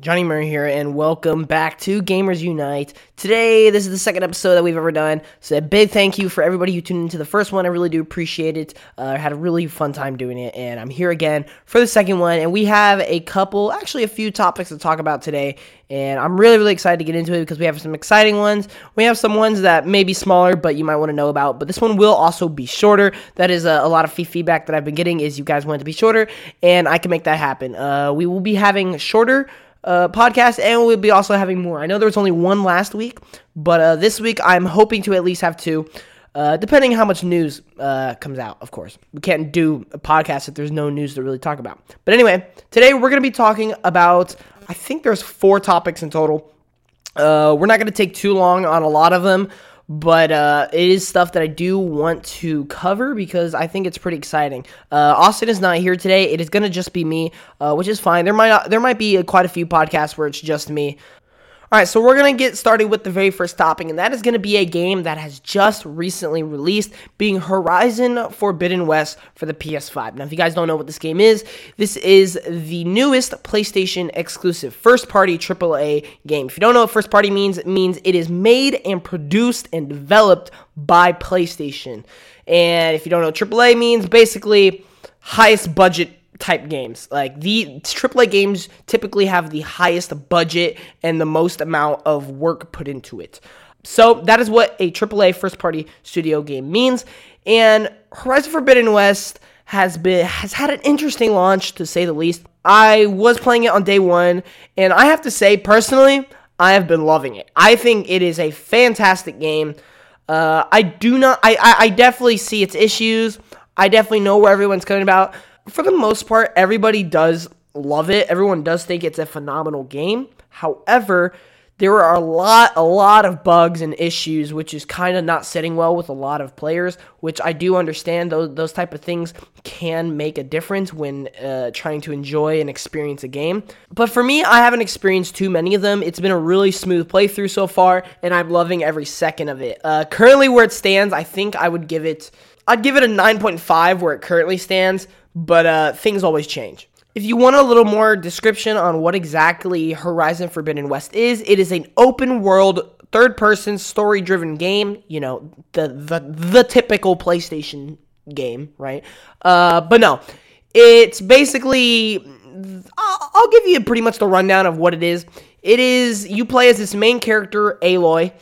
Johnny Murray here, and welcome back to Gamers Unite. Today, this is the second episode that we've ever done. So, a big thank you for everybody who tuned into the first one. I really do appreciate it. Uh, I had a really fun time doing it, and I'm here again for the second one. And we have a couple, actually, a few topics to talk about today. And I'm really, really excited to get into it because we have some exciting ones. We have some ones that may be smaller, but you might want to know about. But this one will also be shorter. That is a, a lot of feedback that I've been getting is you guys want it to be shorter, and I can make that happen. Uh, we will be having shorter uh, podcast, and we'll be also having more. I know there was only one last week, but uh, this week I'm hoping to at least have two, uh, depending how much news uh, comes out. Of course, we can't do a podcast if there's no news to really talk about. But anyway, today we're gonna be talking about. I think there's four topics in total. Uh, we're not gonna take too long on a lot of them but uh, it is stuff that I do want to cover because I think it's pretty exciting. Uh, Austin is not here today; it is going to just be me, uh, which is fine. There might not, there might be quite a few podcasts where it's just me, all right, so we're going to get started with the very first topic, and that is going to be a game that has just recently released, being Horizon Forbidden West for the PS5. Now, if you guys don't know what this game is, this is the newest PlayStation exclusive first party AAA game. If you don't know what first party means, it means it is made and produced and developed by PlayStation. And if you don't know what AAA means, basically highest budget type games. Like the AAA games typically have the highest budget and the most amount of work put into it. So that is what a AAA first party studio game means. And Horizon Forbidden West has been has had an interesting launch to say the least. I was playing it on day 1 and I have to say personally, I have been loving it. I think it is a fantastic game. Uh, I do not I, I I definitely see its issues. I definitely know where everyone's coming about for the most part, everybody does love it. Everyone does think it's a phenomenal game. However, there are a lot a lot of bugs and issues which is kind of not sitting well with a lot of players which i do understand. Those those type of things can make a difference when uh, trying to enjoy and experience a game. But for me i haven't experienced too many of them. It's been a really smooth playthrough so far and i'm loving every second of it. Uh, currently where it stands i think i would give it i'd give it a 9.5 where it currently stands but uh, things always change. If you want a little more description on what exactly Horizon Forbidden West is, it is an open world third person story driven game, you know, the the the typical PlayStation game, right? Uh, but no. It's basically I'll, I'll give you pretty much the rundown of what it is. It is you play as this main character Aloy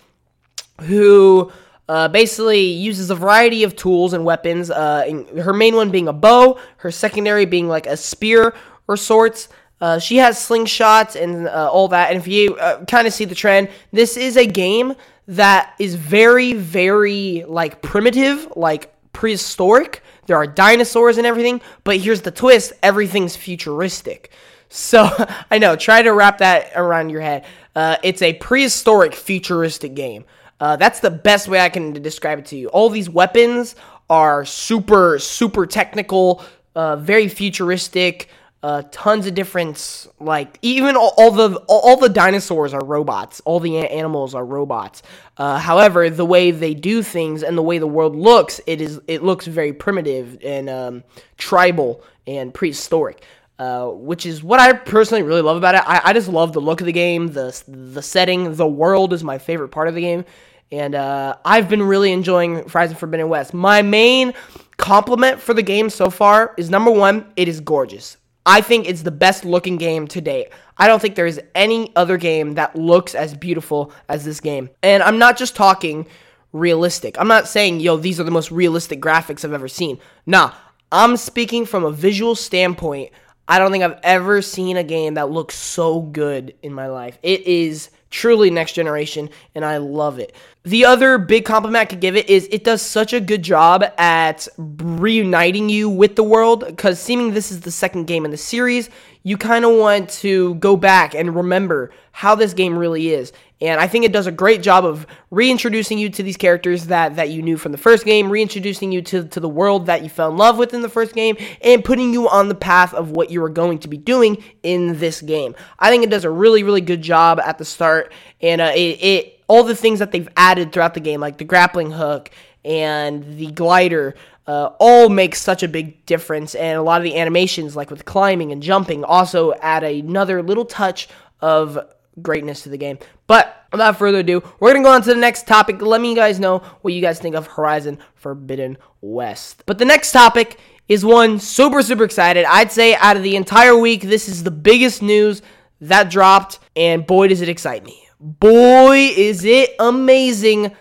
who uh, basically uses a variety of tools and weapons. Uh, her main one being a bow, her secondary being like a spear or sorts. Uh, she has slingshots and uh, all that. And if you uh, kind of see the trend, this is a game that is very, very like primitive, like prehistoric. There are dinosaurs and everything, but here's the twist: everything's futuristic. So I know, try to wrap that around your head. Uh, it's a prehistoric, futuristic game. Uh, that's the best way I can describe it to you. All these weapons are super, super technical, uh, very futuristic. Uh, tons of different, like even all, all the all, all, the dinosaurs are robots. All the animals are robots. Uh, however, the way they do things and the way the world looks, it is it looks very primitive and um, tribal and prehistoric. Uh, which is what I personally really love about it. I, I just love the look of the game, the the setting, the world is my favorite part of the game, and uh, I've been really enjoying Horizon Forbidden West. My main compliment for the game so far is number one, it is gorgeous. I think it's the best looking game to date. I don't think there is any other game that looks as beautiful as this game. And I'm not just talking realistic. I'm not saying, yo, these are the most realistic graphics I've ever seen. Nah, I'm speaking from a visual standpoint. I don't think I've ever seen a game that looks so good in my life. It is truly next generation, and I love it. The other big compliment I could give it is it does such a good job at reuniting you with the world because seeming this is the second game in the series, you kind of want to go back and remember how this game really is. And I think it does a great job of reintroducing you to these characters that, that you knew from the first game, reintroducing you to, to the world that you fell in love with in the first game, and putting you on the path of what you are going to be doing in this game. I think it does a really, really good job at the start, and uh, it, it all the things that they've added throughout the game, like the grappling hook and the glider, uh, all make such a big difference. And a lot of the animations, like with climbing and jumping, also add another little touch of greatness to the game. But without further ado, we're gonna go on to the next topic. Let me guys know what you guys think of Horizon Forbidden West. But the next topic is one super super excited. I'd say out of the entire week, this is the biggest news that dropped, and boy does it excite me. Boy is it amazing.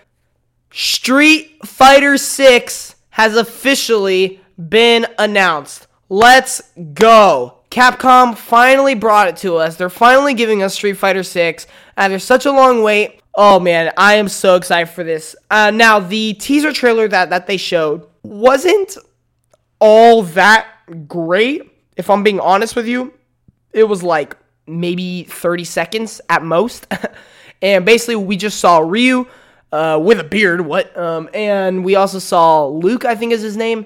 Street Fighter 6 has officially been announced. Let's go. Capcom finally brought it to us. They're finally giving us Street Fighter 6 after such a long wait. Oh man, I am so excited for this. Uh, now, the teaser trailer that, that they showed wasn't all that great, if I'm being honest with you. It was like maybe 30 seconds at most. and basically, we just saw Ryu uh, with a beard, what? Um, and we also saw Luke, I think is his name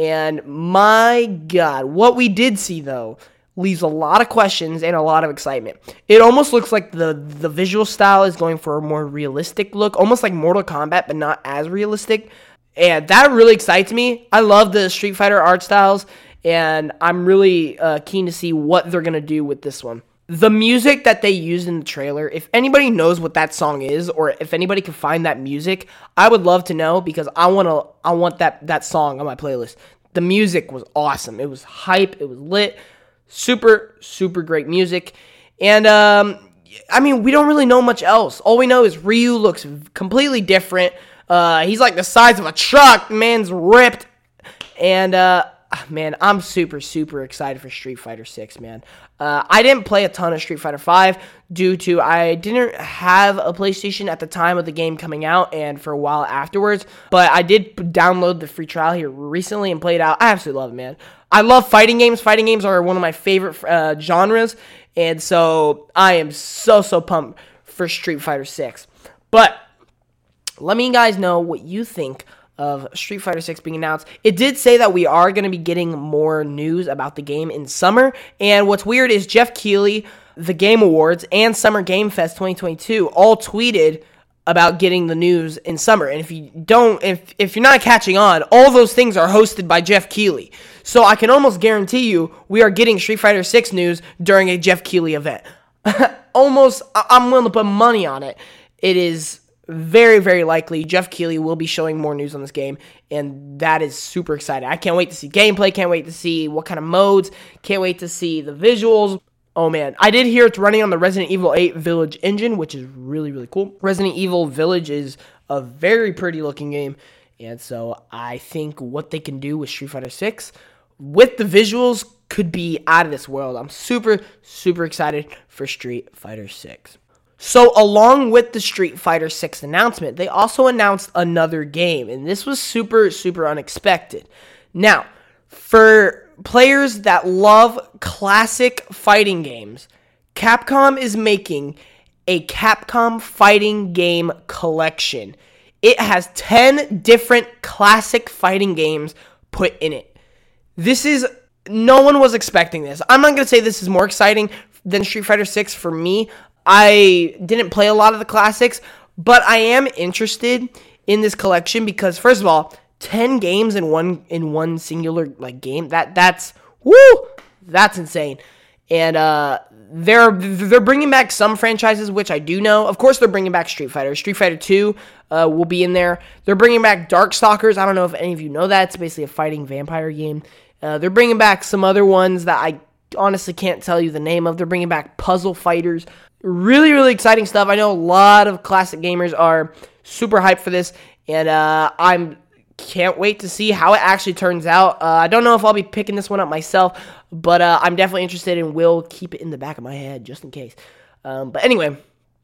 and my God, what we did see though leaves a lot of questions and a lot of excitement. It almost looks like the the visual style is going for a more realistic look, almost like Mortal Kombat, but not as realistic. And that really excites me. I love the Street Fighter art styles, and I'm really uh, keen to see what they're gonna do with this one the music that they used in the trailer, if anybody knows what that song is, or if anybody can find that music, I would love to know because I want to. I want that that song on my playlist. The music was awesome. It was hype. It was lit. Super super great music, and um, I mean we don't really know much else. All we know is Ryu looks completely different. Uh, he's like the size of a truck. Man's ripped, and uh, man, I'm super, super excited for Street Fighter 6, man. Uh, I didn't play a ton of Street Fighter 5 due to I didn't have a PlayStation at the time of the game coming out and for a while afterwards. But I did download the free trial here recently and played out. I absolutely love it, man. I love fighting games. Fighting games are one of my favorite uh, genres. And so I am so, so pumped for Street Fighter 6. But let me guys know what you think of Street Fighter 6 being announced. It did say that we are going to be getting more news about the game in summer. And what's weird is Geoff Keighley, the Game Awards, and Summer Game Fest 2022 all tweeted about getting the news in summer. And if you don't if if you're not catching on, all those things are hosted by Geoff Keighley. So I can almost guarantee you we are getting Street Fighter 6 news during a Geoff Keighley event. almost I'm willing to put money on it. It is very, very likely Geoff Keighley will be showing more news on this game, and that is super exciting. I can't wait to see gameplay, can't wait to see what kind of modes, can't wait to see the visuals. Oh man, I did hear it's running on the Resident Evil 8 Village engine, which is really, really cool. Resident Evil Village is a very pretty looking game, and so I think what they can do with Street Fighter 6 with the visuals could be out of this world. I'm super, super excited for Street Fighter 6. So, along with the Street Fighter 6 announcement, they also announced another game, and this was super, super unexpected. Now, for players that love classic fighting games, Capcom is making a Capcom fighting game collection. It has 10 different classic fighting games put in it. This is no one was expecting this. I'm not going to say this is more exciting than Street Fighter 6 for me. I didn't play a lot of the classics, but I am interested in this collection because first of all, 10 games in one in one singular like game. That that's woo, that's insane. And uh they're they're bringing back some franchises which I do know. Of course, they're bringing back Street Fighter. Street Fighter 2 uh, will be in there. They're bringing back Darkstalkers. I don't know if any of you know that. It's basically a fighting vampire game. Uh, they're bringing back some other ones that I honestly can't tell you the name of. They're bringing back Puzzle Fighters. Really, really exciting stuff. I know a lot of classic gamers are super hyped for this, and uh, I'm can't wait to see how it actually turns out. Uh, I don't know if I'll be picking this one up myself, but uh, I'm definitely interested and will keep it in the back of my head just in case. Um, but anyway,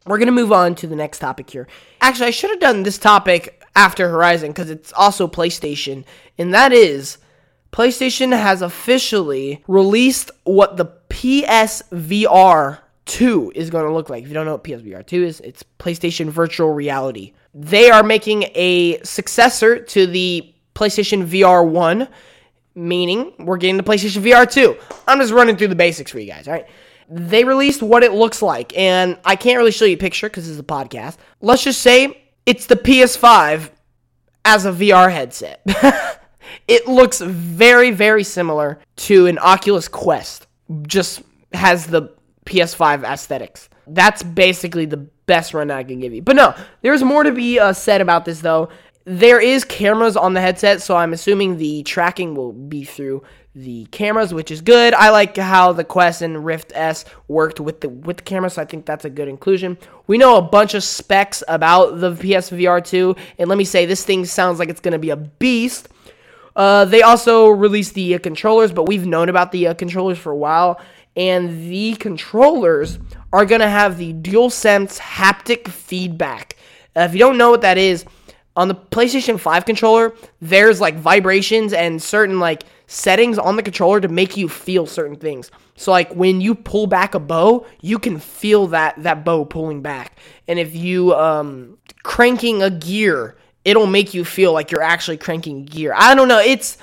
we're gonna move on to the next topic here. Actually, I should have done this topic after Horizon because it's also PlayStation, and that is PlayStation has officially released what the PSVR 2 is going to look like. If you don't know what PSVR 2 is, it's PlayStation Virtual Reality. They are making a successor to the PlayStation VR 1, meaning we're getting the PlayStation VR 2. I'm just running through the basics for you guys, all right? They released what it looks like, and I can't really show you a picture because this is a podcast. Let's just say it's the PS5 as a VR headset. it looks very, very similar to an Oculus Quest. Just has the PS5 aesthetics. That's basically the best run I can give you. But no, there's more to be uh, said about this though. There is cameras on the headset, so I'm assuming the tracking will be through the cameras, which is good. I like how the Quest and Rift S worked with the with the camera, so I think that's a good inclusion. We know a bunch of specs about the PSVR 2, and let me say this thing sounds like it's going to be a beast. Uh, they also released the uh, controllers, but we've known about the uh, controllers for a while, and the controllers are going to have the DualSense haptic feedback. Uh, if you don't know what that is, on the PlayStation 5 controller, there's like vibrations and certain like settings on the controller to make you feel certain things. So like when you pull back a bow, you can feel that that bow pulling back. And if you um cranking a gear, it'll make you feel like you're actually cranking gear. I don't know, it's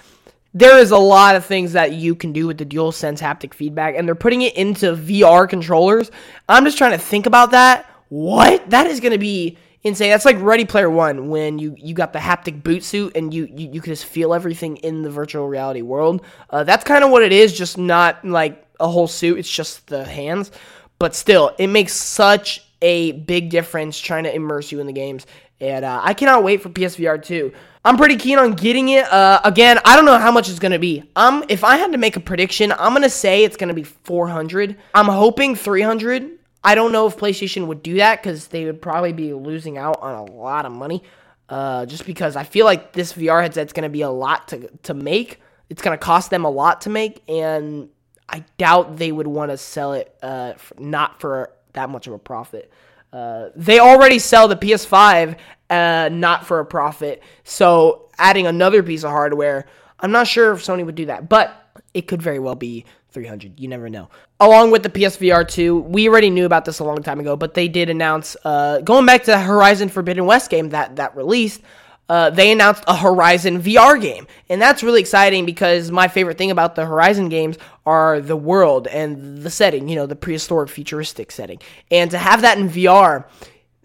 there is a lot of things that you can do with the DualSense haptic feedback and they're putting it into VR controllers. I'm just trying to think about that. What? That is going to be insane. That's like Ready Player One when you you got the haptic boot suit and you you, you could just feel everything in the virtual reality world. Uh, that's kind of what it is, just not like a whole suit. It's just the hands, but still, it makes such a big difference trying to immerse you in the games. And uh, I cannot wait for PSVR 2. I'm pretty keen on getting it. Uh, again, I don't know how much it's gonna be. Um, if I had to make a prediction, I'm gonna say it's gonna be 400. I'm hoping 300. I don't know if PlayStation would do that because they would probably be losing out on a lot of money. Uh, just because I feel like this VR headset's to be a lot to to make. It's to cost them a lot to make, and I doubt they would want to sell it uh, for, not for that much of a profit. Uh, they already sell the PS5 uh, not for a profit, so adding another piece of hardware, I'm not sure if Sony would do that, but it could very well be 300. You never know. Along with the PSVR 2, we already knew about this a long time ago, but they did announce, uh, going back to the Horizon Forbidden West game that, that released, uh, they announced a Horizon VR game. And that's really exciting because my favorite thing about the Horizon games are the world and the setting, you know, the prehistoric futuristic setting. And to have that in VR,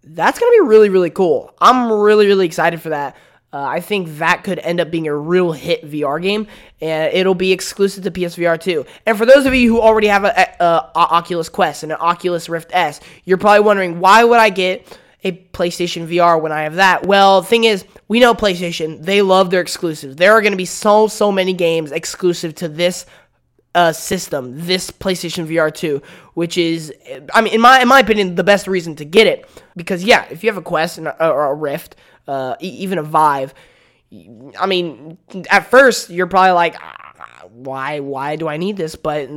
that's going to be really, really cool. I'm really, really excited for that. Uh, I think that could end up being a real hit VR game, and it'll be exclusive to PSVR 2. And for those of you who already have a, a, a, Oculus Quest and an Oculus Rift S, you're probably wondering why would I get a PlayStation VR when I have that? Well, the thing is, we know PlayStation; they love their exclusives. There are going to be so so many games exclusive to this uh, system, this PlayStation VR 2, which is, I mean, in my in my opinion, the best reason to get it because yeah, if you have a Quest and a, or a Rift uh, even a Vive. I mean, at first you're probably like, ah, why why do I need this? But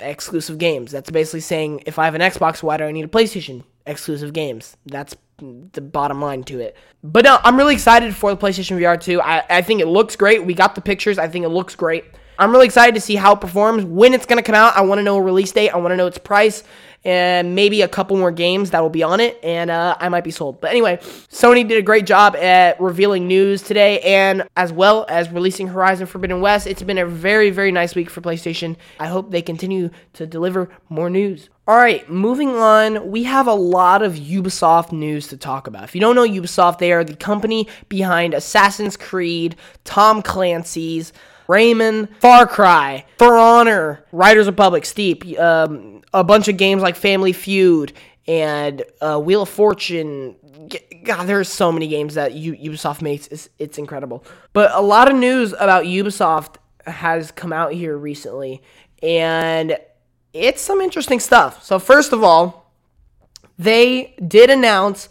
exclusive games. That's basically saying if I have an Xbox, why do I need a PlayStation? Exclusive games. That's the bottom line to it. But no, I'm really excited for the PlayStation VR 2. I, I think it looks great. We got the pictures. I think it looks great. I'm really excited to see how it performs, when it's going to come out. I want to know a release date. I want to know its price and maybe a couple more games that will be on it, and uh, I might be sold. But anyway, Sony did a great job at revealing news today, and as well as releasing Horizon Forbidden West. It's been a very, very nice week for PlayStation. I hope they continue to deliver more news. All right, moving on, we have a lot of Ubisoft news to talk about. If you don't know Ubisoft, they are the company behind Assassin's Creed, Tom Clancy's, Rayman, Far Cry, For Honor, Riders Republic, Steep, um, a bunch of games like Family Feud and uh, Wheel of Fortune. God, there's so many games that U- Ubisoft makes. It's, it's incredible. But a lot of news about Ubisoft has come out here recently, and it's some interesting stuff. So, first of all, they did announce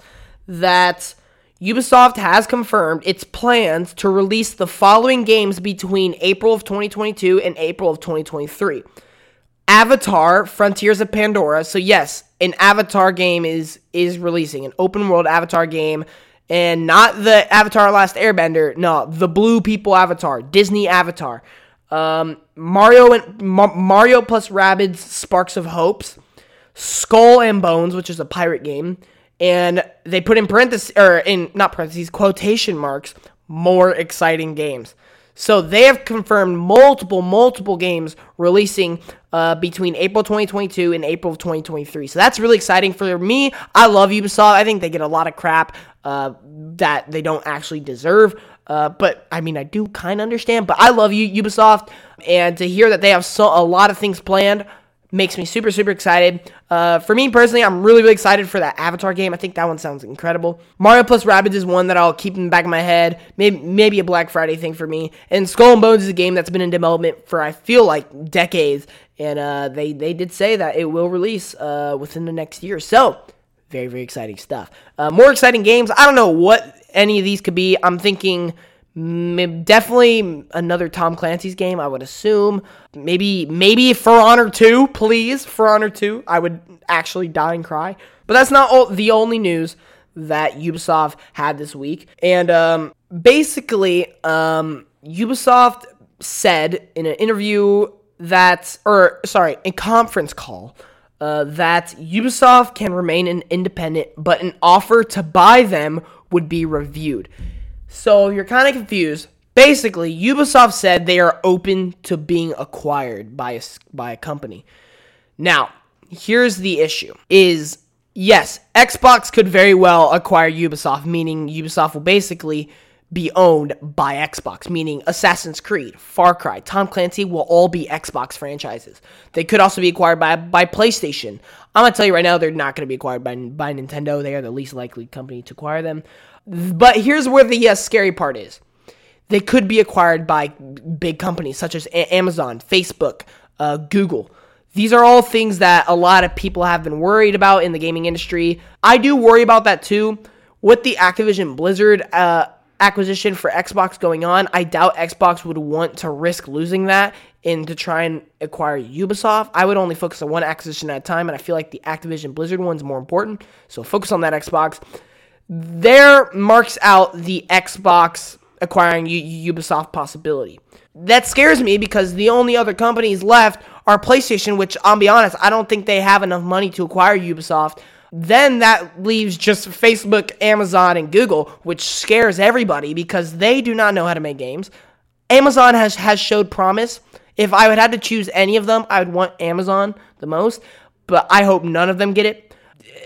that Ubisoft has confirmed its plans to release the following games between April of 2022 and April of 2023. Avatar: Frontiers of Pandora. So yes, an Avatar game is is releasing an open world Avatar game and not the Avatar Last Airbender. No, the Blue People Avatar, Disney Avatar. Um, Mario and Ma- Mario plus Rabbids Sparks of Hopes, Skull and Bones, which is a pirate game, and they put in parentheses or in not parentheses quotation marks more exciting games. So they have confirmed multiple, multiple games releasing uh, between April 2022 and April of 2023. So that's really exciting for me. I love Ubisoft. I think they get a lot of crap uh, that they don't actually deserve. Uh, but I mean, I do kind of understand. But I love you, Ubisoft, and to hear that they have so a lot of things planned makes me super super excited. Uh, for me personally, I'm really really excited for that Avatar game. I think that one sounds incredible. Mario plus Rabbids is one that I'll keep in the back of my head. Maybe maybe a Black Friday thing for me. And Skull and Bones is a game that's been in development for I feel like decades, and uh, they they did say that it will release uh, within the next year. So very very exciting stuff. Uh, more exciting games. I don't know what any of these could be. I'm thinking definitely another Tom Clancy's game. I would assume maybe maybe For Honor two, please For Honor two. I would actually die and cry, but that's not all, the only news that Ubisoft had this week. And um, basically, um, Ubisoft said in an interview that, or sorry, a conference call. Uh, that Ubisoft can remain an independent, but an offer to buy them would be reviewed. So you're kind of confused. Basically, Ubisoft said they are open to being acquired by a, by a company. Now, here's the issue is yes, Xbox could very well acquire Ubisoft, meaning Ubisoft will basically be owned by Xbox, meaning Assassin's Creed, Far Cry, Tom Clancy will all be Xbox franchises. They could also be acquired by by PlayStation. I'm gonna tell you right now, they're not gonna be acquired by by Nintendo. They are the least likely company to acquire them. But here's where the uh, scary part is. They could be acquired by big companies such as a- Amazon, Facebook, uh, Google. These are all things that a lot of people have been worried about in the gaming industry. I do worry about that too. With the Activision Blizzard uh, acquisition for Xbox going on, I doubt Xbox would want to risk losing that and to try and acquire Ubisoft. I would only focus on one acquisition at a time, and I feel like the Activision Blizzard one's more important. So focus on that Xbox there marks out the Xbox acquiring U- Ubisoft possibility. That scares me because the only other companies left are PlayStation, which I'll be honest, I don't think they have enough money to acquire Ubisoft. Then that leaves just Facebook, Amazon, and Google, which scares everybody because they do not know how to make games. Amazon has, has showed promise. If I would have to choose any of them, I would want Amazon the most, but I hope none of them get it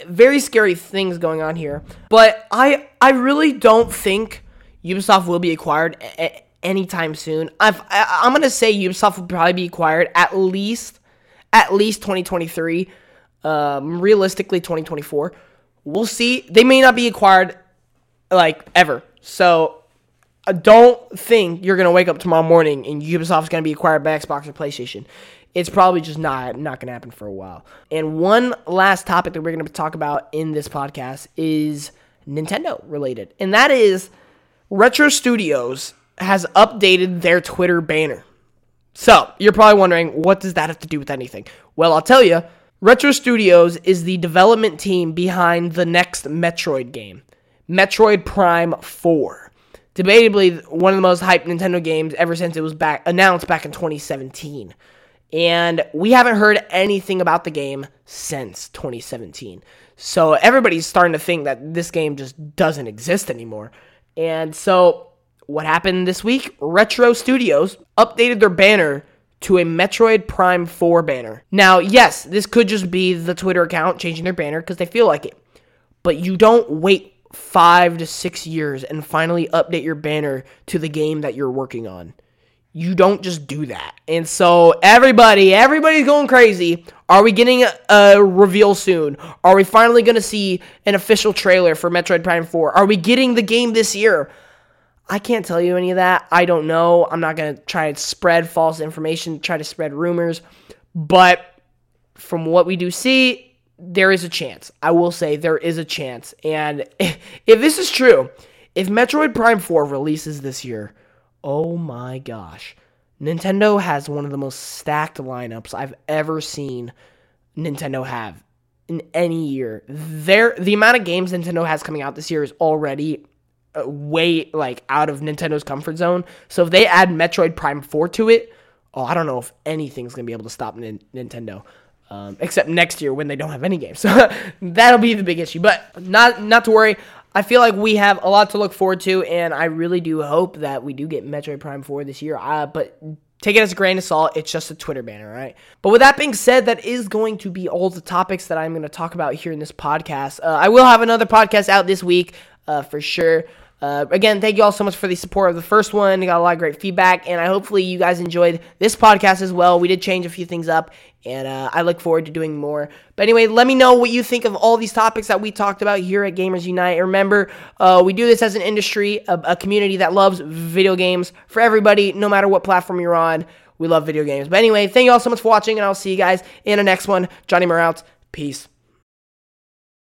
very scary things going on here. But I I really don't think Ubisoft will be acquired a- anytime soon. I've, I, I'm gonna say Ubisoft will probably be acquired at least at least 2023. Um, realistically, 2024. We'll see. They may not be acquired like ever. So I don't think you're gonna wake up tomorrow morning and Ubisoft's gonna be acquired by Xbox or PlayStation it's probably just not not going to happen for a while. And one last topic that we're going to talk about in this podcast is Nintendo related, and that is Retro Studios has updated their Twitter banner. So you're probably wondering, what does that have to do with anything? Well, I'll tell you. Retro Studios is the development team behind the next Metroid game, Metroid Prime 4 debatably one of the most hyped Nintendo games ever since it was back announced back in 2017 and we haven't heard anything about the game since 2017. So everybody's starting to think that this game just doesn't exist anymore. And so what happened this week? Retro Studios updated their banner to a Metroid Prime 4 banner. Now, yes, this could just be the Twitter account changing their banner because they feel like it. But you don't wait five to six years and finally update your banner to the game that you're working on you don't just do that. And so everybody, everybody's going crazy. Are we getting a, a reveal soon? Are we finally going to see an official trailer for Metroid Prime 4? Are we getting the game this year? I can't tell you any of that. I don't know. I'm not going to try and spread false information, try to spread rumors. But from what we do see, there is a chance. I will say there is a chance. And if, if this is true, if Metroid Prime 4 releases this year, oh my gosh. Nintendo has one of the most stacked lineups I've ever seen Nintendo have in any year. There the amount of games Nintendo has coming out this year is already uh, way like out of Nintendo's comfort zone. So if they add Metroid Prime 4 to it, oh, I don't know if anything's going to be able to stop N- Nintendo. Um, except next year when they don't have any games. So that'll be the big issue. But not not to worry. I feel like we have a lot to look forward to, and I really do hope that we do get Metroid Prime 4 this year. Uh, but take it as a grain of salt. It's just a Twitter banner, right? But with that being said, that is going to be all the topics that I'm going to talk about here in this podcast. Uh, I will have another podcast out this week uh, for sure. Uh, again, thank you all so much for the support of the first one. We got a lot of great feedback, and I hopefully you guys enjoyed this podcast as well. We did change a few things up, and uh, I look forward to doing more. But anyway, let me know what you think of all these topics that we talked about here at Gamers Unite. Remember, uh, we do this as an industry, a, a community that loves video games for everybody, no matter what platform you're on. We love video games. But anyway, thank you all so much for watching, and I'll see you guys in the next one. Johnny out. Peace.